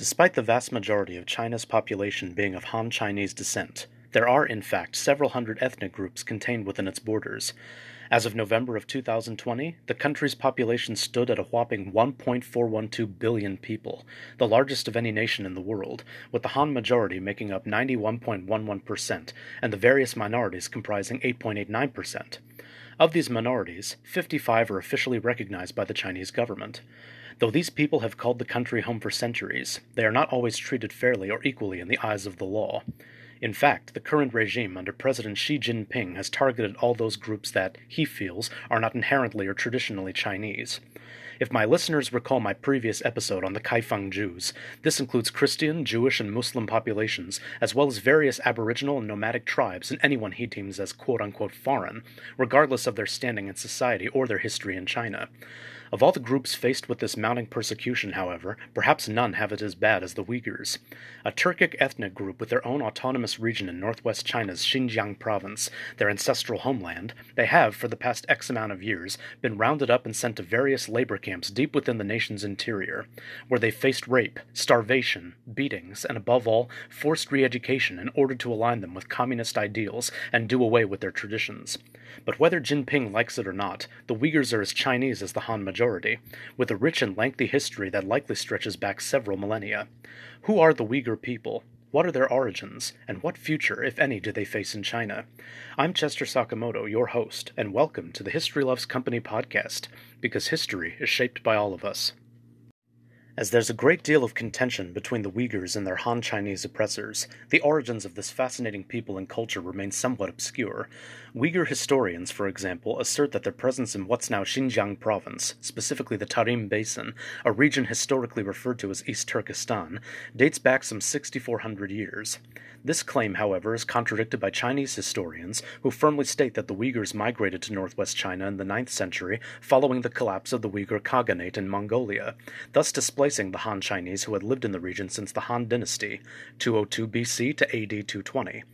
Despite the vast majority of China's population being of Han Chinese descent, there are in fact several hundred ethnic groups contained within its borders. As of November of 2020, the country's population stood at a whopping 1.412 billion people, the largest of any nation in the world, with the Han majority making up 91.11% and the various minorities comprising 8.89%. Of these minorities, 55 are officially recognized by the Chinese government. Though these people have called the country home for centuries, they are not always treated fairly or equally in the eyes of the law. In fact, the current regime under President Xi Jinping has targeted all those groups that, he feels, are not inherently or traditionally Chinese. If my listeners recall my previous episode on the Kaifeng Jews, this includes Christian, Jewish, and Muslim populations, as well as various Aboriginal and nomadic tribes and anyone he deems as quote unquote foreign, regardless of their standing in society or their history in China. Of all the groups faced with this mounting persecution, however, perhaps none have it as bad as the Uyghurs. A Turkic ethnic group with their own autonomous region in northwest China's Xinjiang province, their ancestral homeland, they have, for the past X amount of years, been rounded up and sent to various labor camps deep within the nation's interior, where they faced rape, starvation, beatings, and above all, forced re education in order to align them with communist ideals and do away with their traditions. But whether Jinping likes it or not, the Uyghurs are as Chinese as the Han majority, with a rich and lengthy history that likely stretches back several millennia. Who are the Uyghur people? What are their origins, and what future, if any, do they face in China? I'm Chester Sakamoto, your host, and welcome to the History Loves Company podcast, because history is shaped by all of us. As there's a great deal of contention between the Uyghurs and their Han Chinese oppressors, the origins of this fascinating people and culture remain somewhat obscure. Uyghur historians, for example, assert that their presence in what's now Xinjiang province, specifically the Tarim Basin, a region historically referred to as East Turkestan, dates back some 6,400 years. This claim, however, is contradicted by Chinese historians, who firmly state that the Uyghurs migrated to northwest China in the 9th century following the collapse of the Uyghur Khaganate in Mongolia, thus displacing the Han Chinese who had lived in the region since the Han Dynasty, 202 BC to AD 220.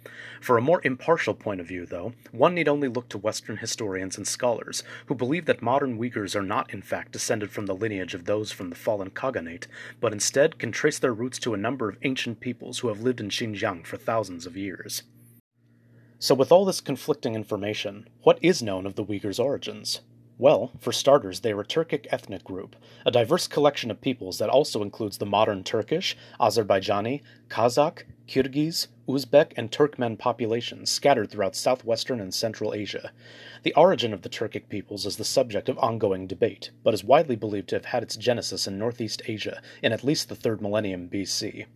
For a more impartial point of view, though, one need only look to Western historians and scholars, who believe that modern Uyghurs are not, in fact, descended from the lineage of those from the fallen Khaganate, but instead can trace their roots to a number of ancient peoples who have lived in Xinjiang for thousands of years. So, with all this conflicting information, what is known of the Uyghurs' origins? Well, for starters, they are a Turkic ethnic group, a diverse collection of peoples that also includes the modern Turkish, Azerbaijani, Kazakh, Kyrgyz, Uzbek, and Turkmen populations scattered throughout southwestern and central Asia. The origin of the Turkic peoples is the subject of ongoing debate, but is widely believed to have had its genesis in northeast Asia in at least the third millennium BC.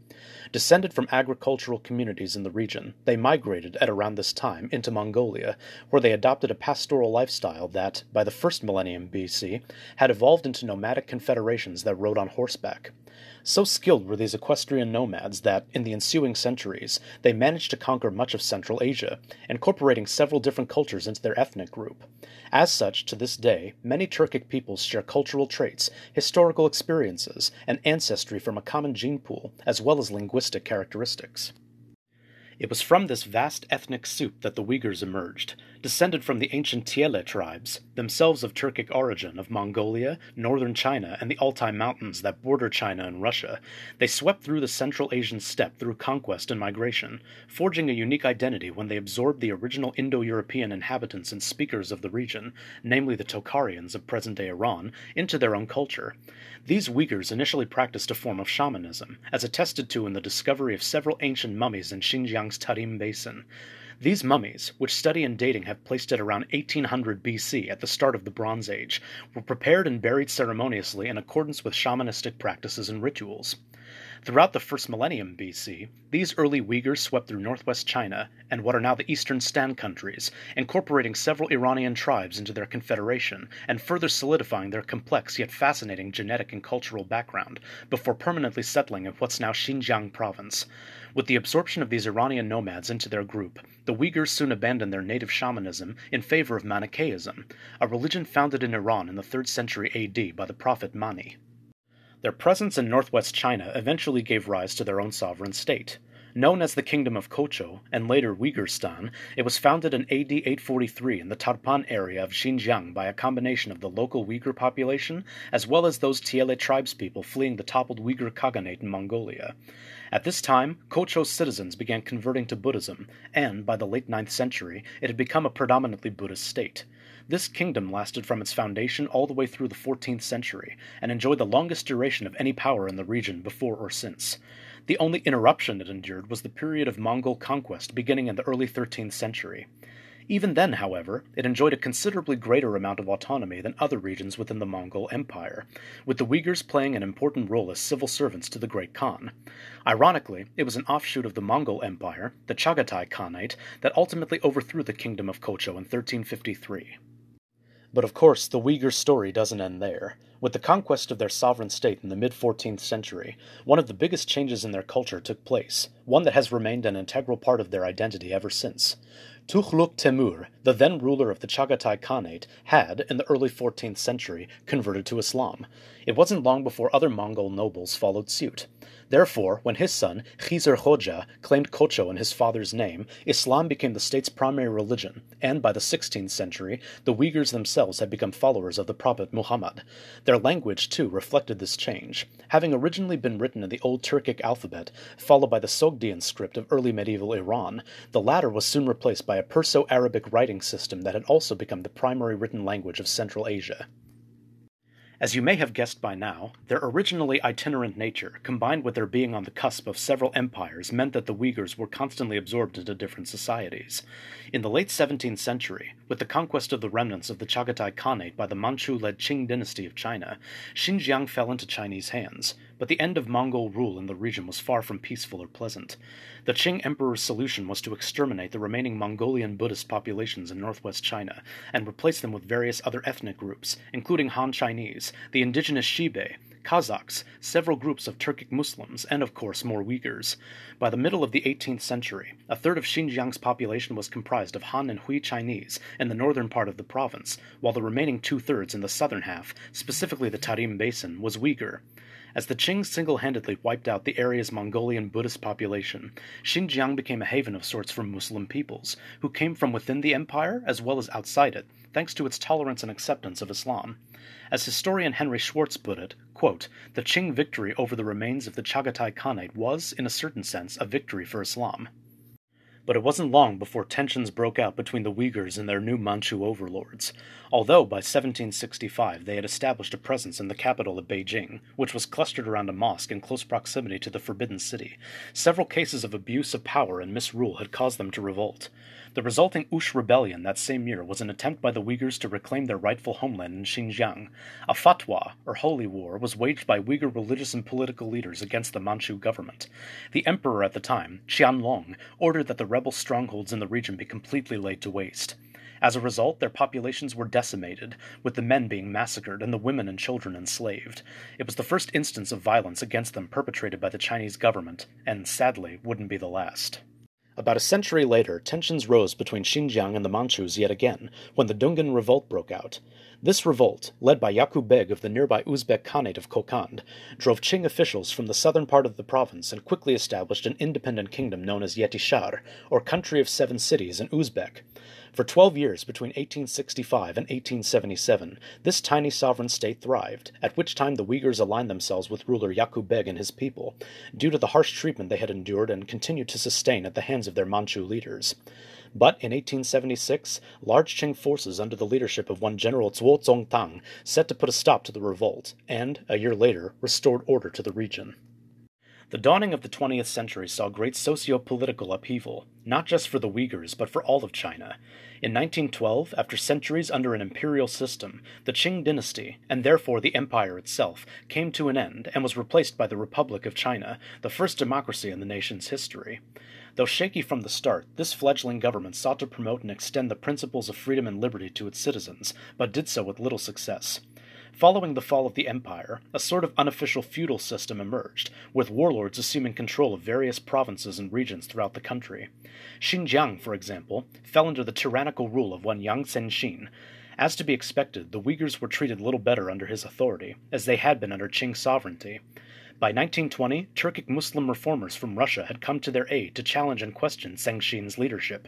Descended from agricultural communities in the region, they migrated at around this time into Mongolia, where they adopted a pastoral lifestyle that, by the first millennium BC, had evolved into nomadic confederations that rode on horseback. So skilled were these equestrian nomads that, in the ensuing centuries, they managed to conquer much of Central Asia, incorporating several different cultures into their ethnic group. As such, to this day, many Turkic peoples share cultural traits, historical experiences, and ancestry from a common gene pool, as well as linguistic characteristics. It was from this vast ethnic soup that the Uyghurs emerged, descended from the ancient Tiele tribes, themselves of Turkic origin, of Mongolia, northern China, and the Altai Mountains that border China and Russia. They swept through the Central Asian steppe through conquest and migration, forging a unique identity when they absorbed the original Indo European inhabitants and speakers of the region, namely the Tokharians of present day Iran, into their own culture. These Uyghurs initially practiced a form of shamanism, as attested to in the discovery of several ancient mummies in Xinjiang's Tarim Basin. These mummies, which study and dating have placed at around 1800 BC at the start of the Bronze Age, were prepared and buried ceremoniously in accordance with shamanistic practices and rituals. Throughout the first millennium BC, these early Uyghurs swept through northwest China and what are now the eastern Stan countries, incorporating several Iranian tribes into their confederation and further solidifying their complex yet fascinating genetic and cultural background before permanently settling in what's now Xinjiang province. With the absorption of these Iranian nomads into their group, the Uyghurs soon abandoned their native shamanism in favor of Manichaeism, a religion founded in Iran in the 3rd century AD by the prophet Mani. Their presence in northwest China eventually gave rise to their own sovereign state. Known as the Kingdom of Kocho, and later Uigurstan, it was founded in AD 843 in the Turpan area of Xinjiang by a combination of the local Uyghur population as well as those Tiele tribespeople fleeing the toppled Uyghur Khaganate in Mongolia. At this time, Kocho's citizens began converting to Buddhism, and by the late 9th century, it had become a predominantly Buddhist state. This kingdom lasted from its foundation all the way through the 14th century, and enjoyed the longest duration of any power in the region before or since. The only interruption it endured was the period of Mongol conquest beginning in the early 13th century. Even then, however, it enjoyed a considerably greater amount of autonomy than other regions within the Mongol Empire, with the Uyghurs playing an important role as civil servants to the Great Khan. Ironically, it was an offshoot of the Mongol Empire, the Chagatai Khanate, that ultimately overthrew the kingdom of Kocho in 1353. But of course, the Uyghur story doesn't end there. With the conquest of their sovereign state in the mid 14th century, one of the biggest changes in their culture took place, one that has remained an integral part of their identity ever since. Tughlaq Temur, the then ruler of the Chagatai Khanate, had, in the early 14th century, converted to Islam. It wasn't long before other Mongol nobles followed suit. Therefore, when his son, Khizr Hoja, claimed Kocho in his father's name, Islam became the state's primary religion, and by the 16th century, the Uyghurs themselves had become followers of the Prophet Muhammad. Their language, too, reflected this change, having originally been written in the Old Turkic alphabet, followed by the Sogdian script of early medieval Iran. The latter was soon replaced by a Perso Arabic writing system that had also become the primary written language of Central Asia. As you may have guessed by now, their originally itinerant nature, combined with their being on the cusp of several empires, meant that the Uyghurs were constantly absorbed into different societies. In the late 17th century, with the conquest of the remnants of the Chagatai Khanate by the Manchu led Qing dynasty of China, Xinjiang fell into Chinese hands, but the end of Mongol rule in the region was far from peaceful or pleasant. The Qing emperor's solution was to exterminate the remaining Mongolian Buddhist populations in northwest China and replace them with various other ethnic groups, including Han Chinese, the indigenous Xibe, Kazakhs, several groups of Turkic Muslims, and of course more Uyghurs. By the middle of the 18th century, a third of Xinjiang's population was comprised of Han and Hui Chinese in the northern part of the province, while the remaining two thirds in the southern half, specifically the Tarim Basin, was Uyghur. As the Qing single handedly wiped out the area's Mongolian Buddhist population, Xinjiang became a haven of sorts for Muslim peoples, who came from within the empire as well as outside it, thanks to its tolerance and acceptance of Islam. As historian Henry Schwartz put it, quote, the Qing victory over the remains of the Chagatai Khanate was, in a certain sense, a victory for Islam. But it wasn't long before tensions broke out between the Uyghurs and their new Manchu overlords. Although by 1765 they had established a presence in the capital of Beijing, which was clustered around a mosque in close proximity to the Forbidden City, several cases of abuse of power and misrule had caused them to revolt. The resulting Ush rebellion that same year was an attempt by the Uyghurs to reclaim their rightful homeland in Xinjiang. A fatwa, or holy war, was waged by Uyghur religious and political leaders against the Manchu government. The emperor at the time, Qianlong, ordered that the rebel strongholds in the region be completely laid to waste. As a result, their populations were decimated, with the men being massacred and the women and children enslaved. It was the first instance of violence against them perpetrated by the Chinese government, and sadly wouldn't be the last. About a century later, tensions rose between Xinjiang and the Manchus yet again, when the Dungan Revolt broke out. This revolt, led by Yakub Beg of the nearby Uzbek Khanate of Kokand, drove Qing officials from the southern part of the province and quickly established an independent kingdom known as Yetishar, or Country of Seven Cities in Uzbek. For 12 years between 1865 and 1877, this tiny sovereign state thrived, at which time the Uyghurs aligned themselves with ruler Yakub Beg and his people, due to the harsh treatment they had endured and continued to sustain at the hands of their Manchu leaders. But in 1876, large Qing forces under the leadership of one General Zuo Zongtang set to put a stop to the revolt, and, a year later, restored order to the region. The dawning of the 20th century saw great socio political upheaval, not just for the Uyghurs, but for all of China. In 1912, after centuries under an imperial system, the Qing dynasty, and therefore the empire itself, came to an end and was replaced by the Republic of China, the first democracy in the nation's history. Though shaky from the start, this fledgling government sought to promote and extend the principles of freedom and liberty to its citizens, but did so with little success. Following the fall of the empire, a sort of unofficial feudal system emerged, with warlords assuming control of various provinces and regions throughout the country. Xinjiang, for example, fell under the tyrannical rule of one Yang Zengxin. As to be expected, the Uyghurs were treated little better under his authority, as they had been under Qing sovereignty. By 1920, Turkic Muslim reformers from Russia had come to their aid to challenge and question Zengxin's leadership.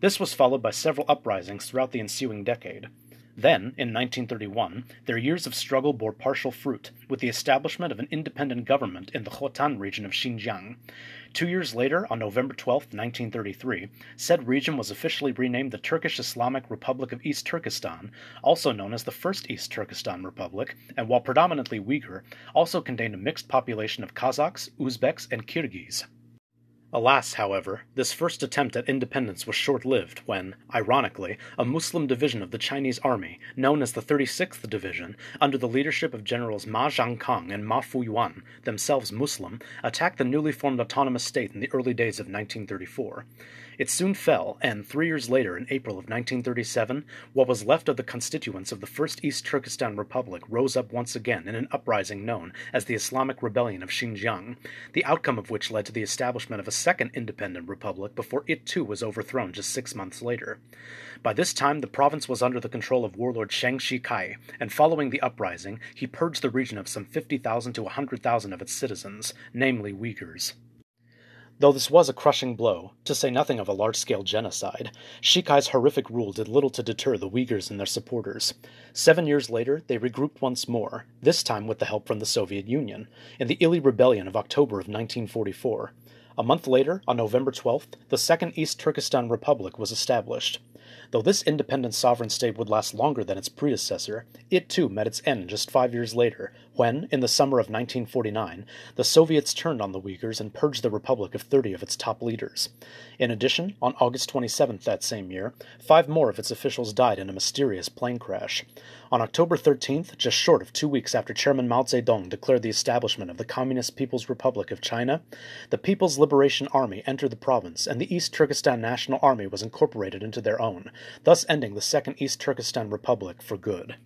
This was followed by several uprisings throughout the ensuing decade. Then, in 1931, their years of struggle bore partial fruit, with the establishment of an independent government in the Khotan region of Xinjiang. Two years later, on November 12, 1933, said region was officially renamed the Turkish Islamic Republic of East Turkestan, also known as the First East Turkestan Republic, and while predominantly Uyghur, also contained a mixed population of Kazakhs, Uzbeks, and Kyrgyz. Alas, however, this first attempt at independence was short lived when, ironically, a Muslim division of the Chinese army, known as the 36th Division, under the leadership of Generals Ma Zhangkang and Ma Fuyuan, themselves Muslim, attacked the newly formed autonomous state in the early days of 1934. It soon fell, and three years later, in April of 1937, what was left of the constituents of the First East Turkestan Republic rose up once again in an uprising known as the Islamic Rebellion of Xinjiang, the outcome of which led to the establishment of a second independent republic before it too was overthrown just six months later. By this time, the province was under the control of warlord Chiang Kai, and following the uprising, he purged the region of some 50,000 to 100,000 of its citizens, namely Uyghurs. Though this was a crushing blow, to say nothing of a large scale genocide, Shikai's horrific rule did little to deter the Uyghurs and their supporters. Seven years later, they regrouped once more, this time with the help from the Soviet Union, in the Ili Rebellion of October of 1944. A month later, on November 12th, the Second East Turkestan Republic was established. Though this independent sovereign state would last longer than its predecessor, it too met its end just five years later, when, in the summer of 1949, the Soviets turned on the Uyghurs and purged the republic of 30 of its top leaders. In addition, on August 27th that same year, five more of its officials died in a mysterious plane crash. On October 13th, just short of two weeks after Chairman Mao Zedong declared the establishment of the Communist People's Republic of China, the People's Liberation Army entered the province and the East Turkestan National Army was incorporated into their own, thus ending the Second East Turkestan Republic for good.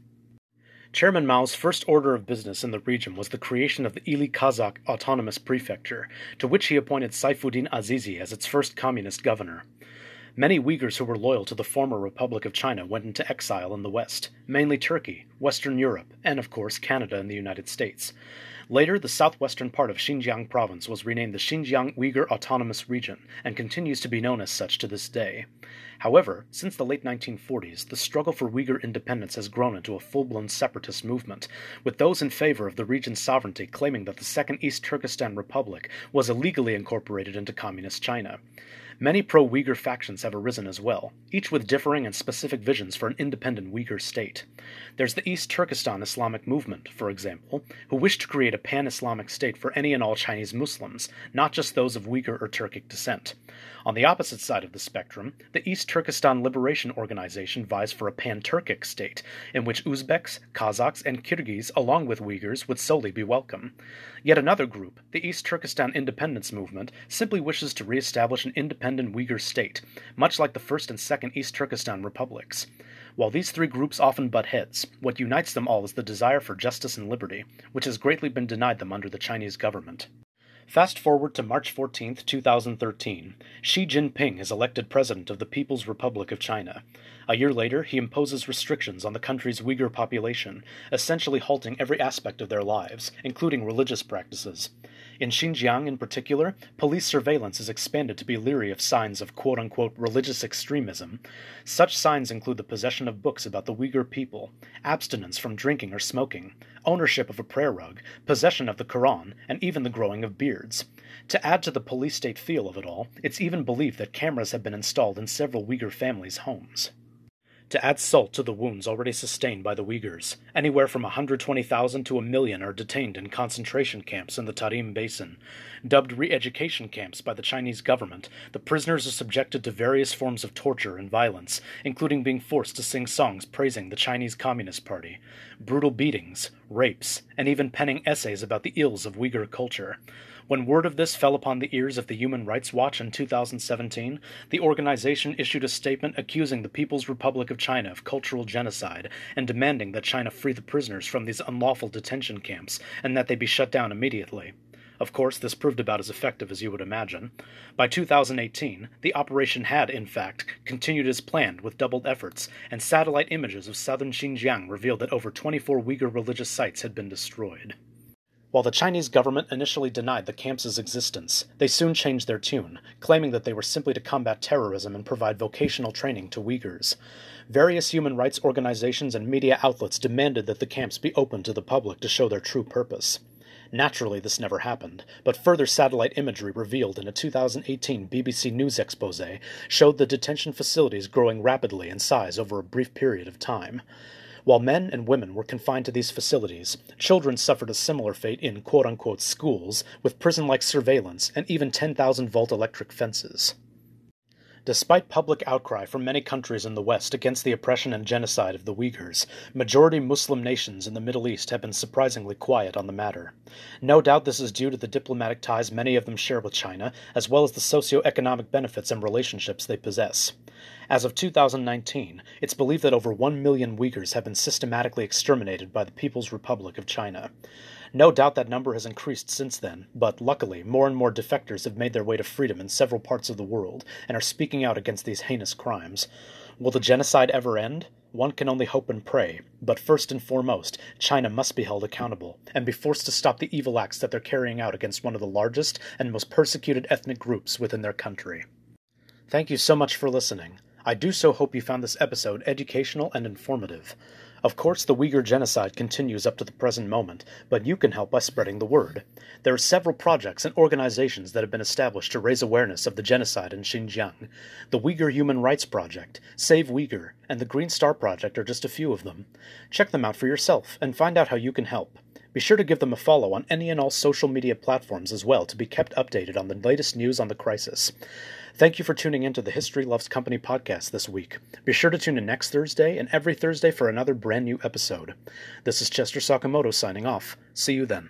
Chairman Mao's first order of business in the region was the creation of the Ili Kazakh Autonomous Prefecture, to which he appointed Saifuddin Azizi as its first communist governor. Many Uyghurs who were loyal to the former Republic of China went into exile in the West, mainly Turkey, Western Europe, and of course Canada and the United States. Later, the southwestern part of Xinjiang province was renamed the Xinjiang Uyghur Autonomous Region and continues to be known as such to this day. However, since the late 1940s, the struggle for Uyghur independence has grown into a full blown separatist movement, with those in favor of the region's sovereignty claiming that the Second East Turkestan Republic was illegally incorporated into Communist China. Many pro Uyghur factions have arisen as well, each with differing and specific visions for an independent Uyghur state. There's the East Turkestan Islamic movement, for example, who wish to create a pan Islamic state for any and all Chinese Muslims, not just those of Uyghur or Turkic descent. On the opposite side of the spectrum, the East Turkestan Liberation Organization vies for a pan Turkic state, in which Uzbeks, Kazakhs, and Kyrgyz, along with Uyghurs, would solely be welcome. Yet another group, the East Turkestan Independence Movement, simply wishes to re establish an independent Uyghur state, much like the First and Second East Turkestan republics. While these three groups often butt heads, what unites them all is the desire for justice and liberty, which has greatly been denied them under the Chinese government. Fast forward to March 14, 2013. Xi Jinping is elected president of the People's Republic of China. A year later, he imposes restrictions on the country's Uyghur population, essentially halting every aspect of their lives, including religious practices. In Xinjiang, in particular, police surveillance is expanded to be leery of signs of quote unquote religious extremism. Such signs include the possession of books about the Uyghur people, abstinence from drinking or smoking, ownership of a prayer rug, possession of the Quran, and even the growing of beards. To add to the police state feel of it all, it's even believed that cameras have been installed in several Uyghur families' homes to add salt to the wounds already sustained by the Uyghurs. Anywhere from 120,000 to a million are detained in concentration camps in the Tarim Basin. Dubbed re education camps by the Chinese government, the prisoners are subjected to various forms of torture and violence, including being forced to sing songs praising the Chinese Communist Party, brutal beatings, rapes, and even penning essays about the ills of Uyghur culture. When word of this fell upon the ears of the Human Rights Watch in 2017, the organization issued a statement accusing the People's Republic of China of cultural genocide and demanding that China free the prisoners from these unlawful detention camps and that they be shut down immediately. Of course, this proved about as effective as you would imagine. By 2018, the operation had, in fact, continued as planned with doubled efforts, and satellite images of southern Xinjiang revealed that over 24 Uyghur religious sites had been destroyed. While the Chinese government initially denied the camps' existence, they soon changed their tune, claiming that they were simply to combat terrorism and provide vocational training to Uyghurs. Various human rights organizations and media outlets demanded that the camps be opened to the public to show their true purpose. Naturally, this never happened, but further satellite imagery revealed in a 2018 BBC News expose showed the detention facilities growing rapidly in size over a brief period of time. While men and women were confined to these facilities, children suffered a similar fate in quote unquote schools, with prison like surveillance and even 10,000 volt electric fences. Despite public outcry from many countries in the West against the oppression and genocide of the Uyghurs, majority Muslim nations in the Middle East have been surprisingly quiet on the matter. No doubt this is due to the diplomatic ties many of them share with China, as well as the socio-economic benefits and relationships they possess. As of 2019, it's believed that over 1 million Uyghurs have been systematically exterminated by the People's Republic of China. No doubt that number has increased since then, but luckily, more and more defectors have made their way to freedom in several parts of the world and are speaking out against these heinous crimes. Will the genocide ever end? One can only hope and pray, but first and foremost, China must be held accountable and be forced to stop the evil acts that they're carrying out against one of the largest and most persecuted ethnic groups within their country. Thank you so much for listening. I do so hope you found this episode educational and informative. Of course, the Uyghur genocide continues up to the present moment, but you can help by spreading the word. There are several projects and organizations that have been established to raise awareness of the genocide in Xinjiang. The Uyghur Human Rights Project, Save Uyghur, and the Green Star Project are just a few of them. Check them out for yourself and find out how you can help. Be sure to give them a follow on any and all social media platforms as well to be kept updated on the latest news on the crisis. Thank you for tuning in to the History Loves Company podcast this week. Be sure to tune in next Thursday and every Thursday for another brand new episode. This is Chester Sakamoto signing off. See you then.